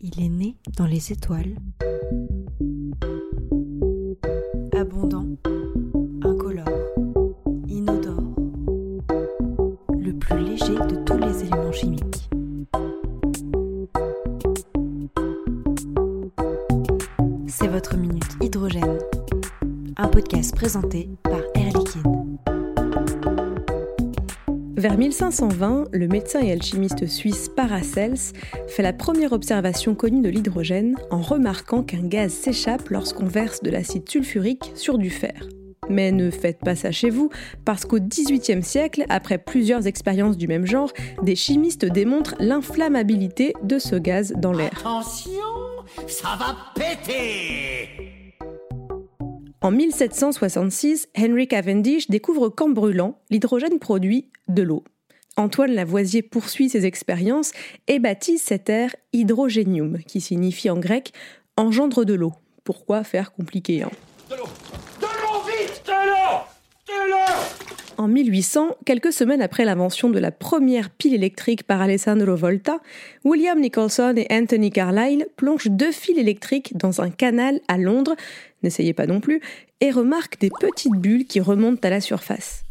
Il est né dans les étoiles. Abondant, incolore, inodore. Le plus léger de tous les éléments chimiques. C'est votre minute hydrogène. Un podcast présenté par Vers 1520, le médecin et alchimiste suisse Paracels fait la première observation connue de l'hydrogène en remarquant qu'un gaz s'échappe lorsqu'on verse de l'acide sulfurique sur du fer. Mais ne faites pas ça chez vous, parce qu'au XVIIIe siècle, après plusieurs expériences du même genre, des chimistes démontrent l'inflammabilité de ce gaz dans l'air. Attention, ça va péter En 1766, Henry Cavendish découvre qu'en brûlant, l'hydrogène produit de l'eau. Antoine Lavoisier poursuit ses expériences et baptise cet air hydrogénium, qui signifie en grec engendre de l'eau. Pourquoi faire compliqué hein l'eau De l'eau, vite De l'eau De l'eau En 1800, quelques semaines après l'invention de la première pile électrique par Alessandro Volta, William Nicholson et Anthony Carlyle plongent deux fils électriques dans un canal à Londres, n'essayez pas non plus, et remarquent des petites bulles qui remontent à la surface.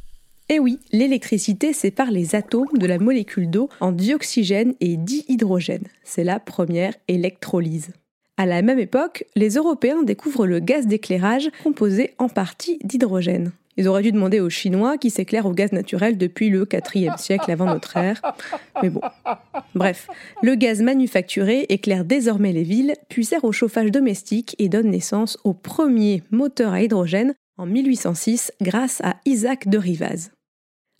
Et oui, l'électricité sépare les atomes de la molécule d'eau en dioxygène et dihydrogène. C'est la première électrolyse. À la même époque, les Européens découvrent le gaz d'éclairage composé en partie d'hydrogène. Ils auraient dû demander aux Chinois qui s'éclairent au gaz naturel depuis le 4e siècle avant notre ère. Mais bon. Bref, le gaz manufacturé éclaire désormais les villes, puis sert au chauffage domestique et donne naissance au premier moteur à hydrogène en 1806 grâce à Isaac de Rivaz.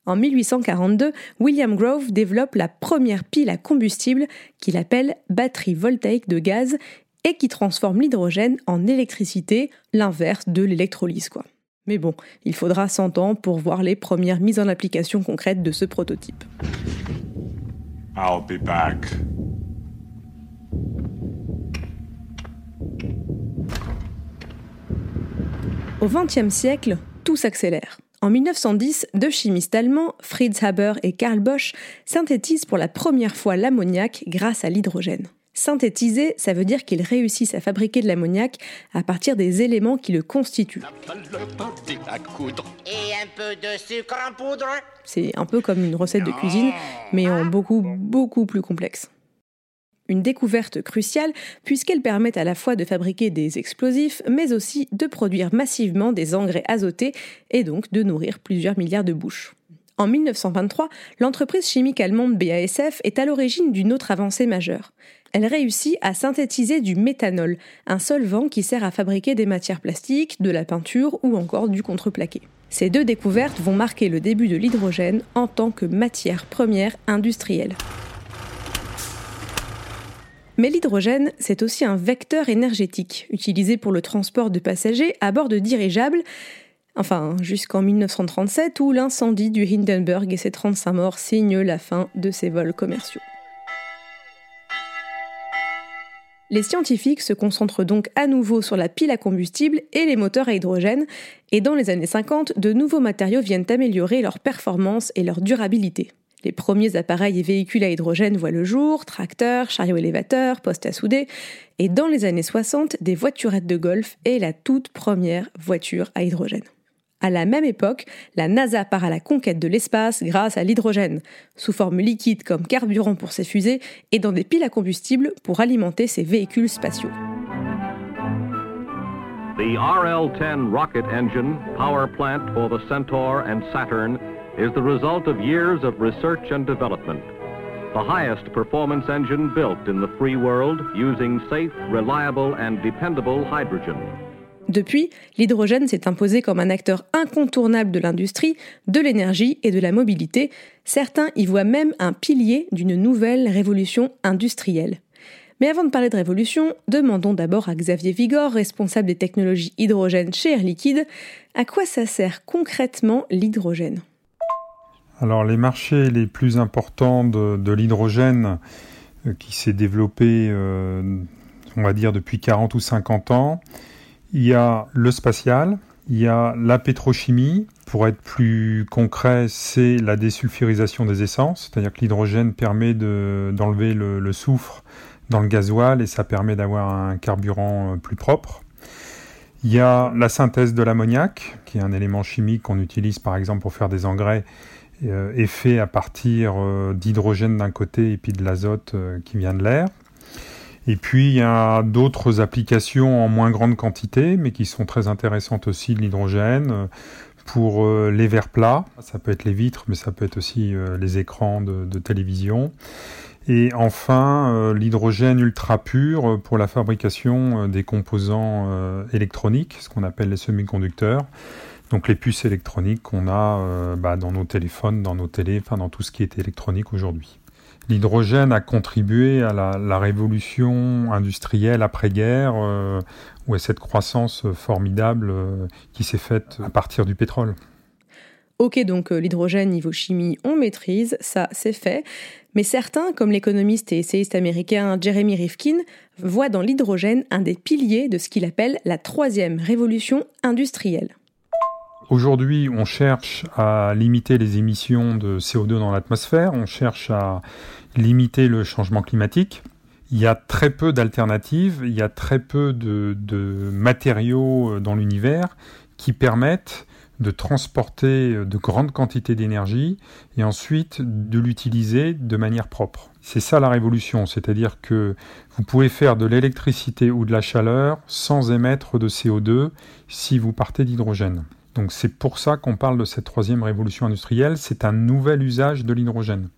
En 1842, William Grove développe la première pile à combustible qu'il appelle batterie voltaïque de gaz et qui transforme l'hydrogène en électricité, l'inverse de l'électrolyse. Mais bon, il faudra 100 ans pour voir les premières mises en application concrètes de ce prototype. I'll be back. Au XXe siècle, tout s'accélère. En 1910, deux chimistes allemands, Fritz Haber et Karl Bosch, synthétisent pour la première fois l'ammoniac grâce à l'hydrogène. Synthétiser, ça veut dire qu'ils réussissent à fabriquer de l'ammoniac à partir des éléments qui le constituent. Et un peu de sucre en poudre C'est un peu comme une recette de cuisine, mais en beaucoup, beaucoup plus complexe. Une découverte cruciale puisqu'elle permet à la fois de fabriquer des explosifs, mais aussi de produire massivement des engrais azotés et donc de nourrir plusieurs milliards de bouches. En 1923, l'entreprise chimique allemande BASF est à l'origine d'une autre avancée majeure. Elle réussit à synthétiser du méthanol, un solvant qui sert à fabriquer des matières plastiques, de la peinture ou encore du contreplaqué. Ces deux découvertes vont marquer le début de l'hydrogène en tant que matière première industrielle. Mais l'hydrogène, c'est aussi un vecteur énergétique, utilisé pour le transport de passagers à bord de dirigeables, enfin jusqu'en 1937 où l'incendie du Hindenburg et ses 35 morts signent la fin de ces vols commerciaux. Les scientifiques se concentrent donc à nouveau sur la pile à combustible et les moteurs à hydrogène, et dans les années 50, de nouveaux matériaux viennent améliorer leur performance et leur durabilité. Les premiers appareils et véhicules à hydrogène voient le jour, tracteurs, chariots élévateurs, postes à souder, et dans les années 60, des voiturettes de golf et la toute première voiture à hydrogène. À la même époque, la NASA part à la conquête de l'espace grâce à l'hydrogène, sous forme liquide comme carburant pour ses fusées et dans des piles à combustible pour alimenter ses véhicules spatiaux. The RL 10 rocket engine, power plant for the Centaur and Saturn, is the result of years of research and development. The highest performance engine built in the free world using safe, reliable, and dependable hydrogen. Depuis, l'hydrogène s'est imposé comme un acteur incontournable de l'industrie, de l'énergie et de la mobilité. Certains y voient même un pilier d'une nouvelle révolution industrielle. Mais avant de parler de révolution, demandons d'abord à Xavier Vigor, responsable des technologies hydrogène chez Air Liquide, à quoi ça sert concrètement l'hydrogène? Alors les marchés les plus importants de, l'hydrogène euh, qui s'est développé, euh, on va dire, depuis 40 ou 50 ans, il y a le spatial, il y a la pétrochimie. Pour être plus concret, c'est la désulfurisation des essences, c'est-à-dire que l'hydrogène permet de- d'enlever le, soufre dans le gasoil et ça permet d'avoir un carburant plus propre. Il y a la synthèse de l'ammoniac, qui est un élément chimique qu'on utilise par exemple pour faire des engrais, euh, est fait à partir euh, d'hydrogène d'un côté et puis de l'azote euh, qui vient de l'air. Et puis il y a d'autres applications en moins grande quantité, mais qui sont très intéressantes aussi de l'hydrogène. Pour les verres plats, ça peut être les vitres, mais ça peut être aussi les écrans de, télévision. Et enfin, euh, l'hydrogène ultra pur euh, pour la fabrication euh, des composants électroniques, ce qu'on appelle les semi-conducteurs. Donc les puces électroniques qu'on a bah, dans nos téléphones, dans nos télés, enfin dans tout ce qui est électronique aujourd'hui. L'hydrogène a contribué à la, révolution industrielle après-guerre, où est cette croissance formidable qui s'est faite à partir du pétrole. Ok, donc euh, l'hydrogène niveau chimie, on maîtrise, ça c'est fait. Mais certains, comme l'économiste et essayiste américain Jeremy Rifkin, voient dans l'hydrogène un des piliers de ce qu'il appelle la troisième révolution industrielle. Aujourd'hui, on cherche à limiter les émissions de CO2 dans l'atmosphère, on cherche à limiter le changement climatique. Il y a très peu d'alternatives, il y a très peu de, matériaux euh, dans l'univers qui permettent de transporter euh, de grandes quantités d'énergie et ensuite de l'utiliser de manière propre. C'est ça la révolution, c'est-à-dire que vous pouvez faire de l'électricité ou de la chaleur sans émettre de CO2 si vous partez d'hydrogène. Donc c'est pour ça qu'on parle de cette troisième révolution industrielle, c'est un nouvel usage de l'hydrogène.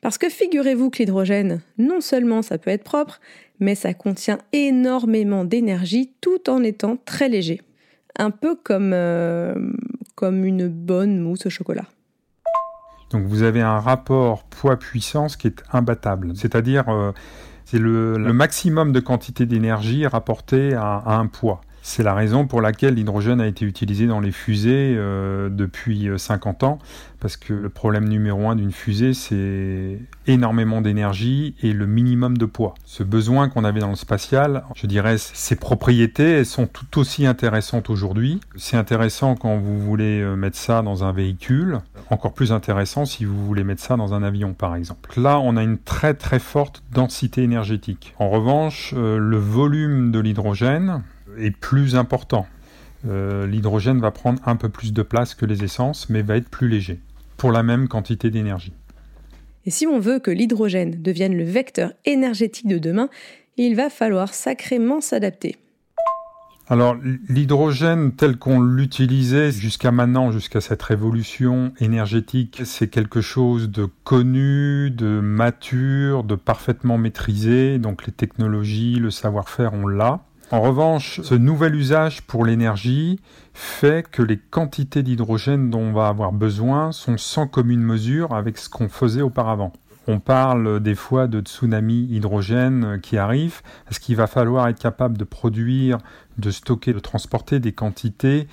Parce que figurez-vous que l'hydrogène, non seulement ça peut être propre, mais ça contient énormément d'énergie tout en étant très léger un peu comme, euh, comme une bonne mousse au chocolat. Donc vous avez un rapport poids-puissance qui est imbattable. C'est-à-dire, euh, c'est le, maximum de quantité d'énergie rapporté à, un poids. C'est la raison pour laquelle l'hydrogène a été utilisé dans les fusées euh, depuis 50 ans, parce que le problème numéro un d'une fusée, c'est énormément d'énergie et le minimum de poids. Ce besoin qu'on avait dans le spatial, je dirais, ses propriétés, elles sont tout aussi intéressantes aujourd'hui. C'est intéressant quand vous voulez euh, mettre ça dans un véhicule, encore plus intéressant si vous voulez mettre ça dans un avion, par exemple. Là, on a une très très forte densité énergétique. En revanche, euh, le volume de l'hydrogène, est plus important. Euh, l'hydrogène va prendre un peu plus de place que les essences, mais va être plus léger, pour la même quantité d'énergie. Et si on veut que l'hydrogène devienne le vecteur énergétique de demain, il va falloir sacrément s'adapter. Alors l'hydrogène tel qu'on l'utilisait jusqu'à maintenant, jusqu'à cette révolution énergétique, c'est quelque chose de connu, de mature, de parfaitement maîtrisé. Donc les technologies, le savoir-faire, on l'a. En revanche, ce nouvel usage pour l'énergie fait que les quantités d'hydrogène dont on va avoir besoin sont sans commune mesure avec ce qu'on faisait auparavant. On parle des fois de tsunami hydrogène qui arrive. Est-ce qu'il va falloir être capable de produire, de stocker, de transporter des quantités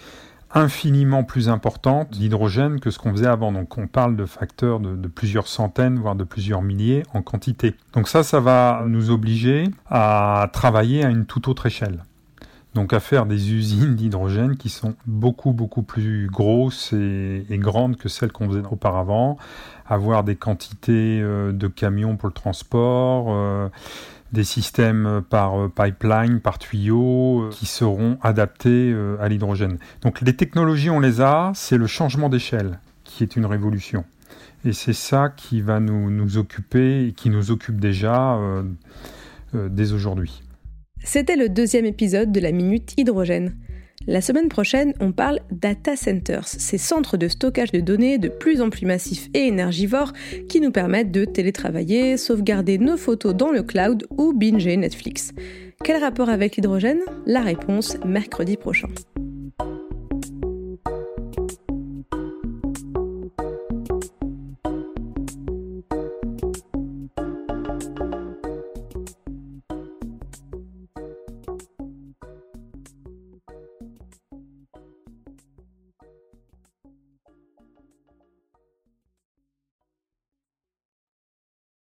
infiniment plus importante d'hydrogène que ce qu'on faisait avant. Donc on parle de facteurs de, plusieurs centaines, voire de plusieurs milliers en quantité. Donc ça, ça va nous obliger à travailler à une toute autre échelle. Donc à faire des usines d'hydrogène qui sont beaucoup beaucoup plus grosses et, grandes que celles qu'on faisait auparavant, avoir des quantités euh, de camions pour le transport. Euh, des systèmes par euh, pipeline, par tuyau, euh, qui seront adaptés euh, à l'hydrogène. Donc les technologies, on les a, c'est le changement d'échelle qui est une révolution. Et c'est ça qui va nous, nous, occuper et qui nous occupe déjà dès aujourd'hui. C'était le deuxième épisode de la Minute Hydrogène. La semaine prochaine, on parle data centers, ces centres de stockage de données de plus en plus massifs et énergivores qui nous permettent de télétravailler, sauvegarder nos photos dans le cloud ou binger Netflix. Quel rapport avec l'hydrogène? La réponse mercredi prochain.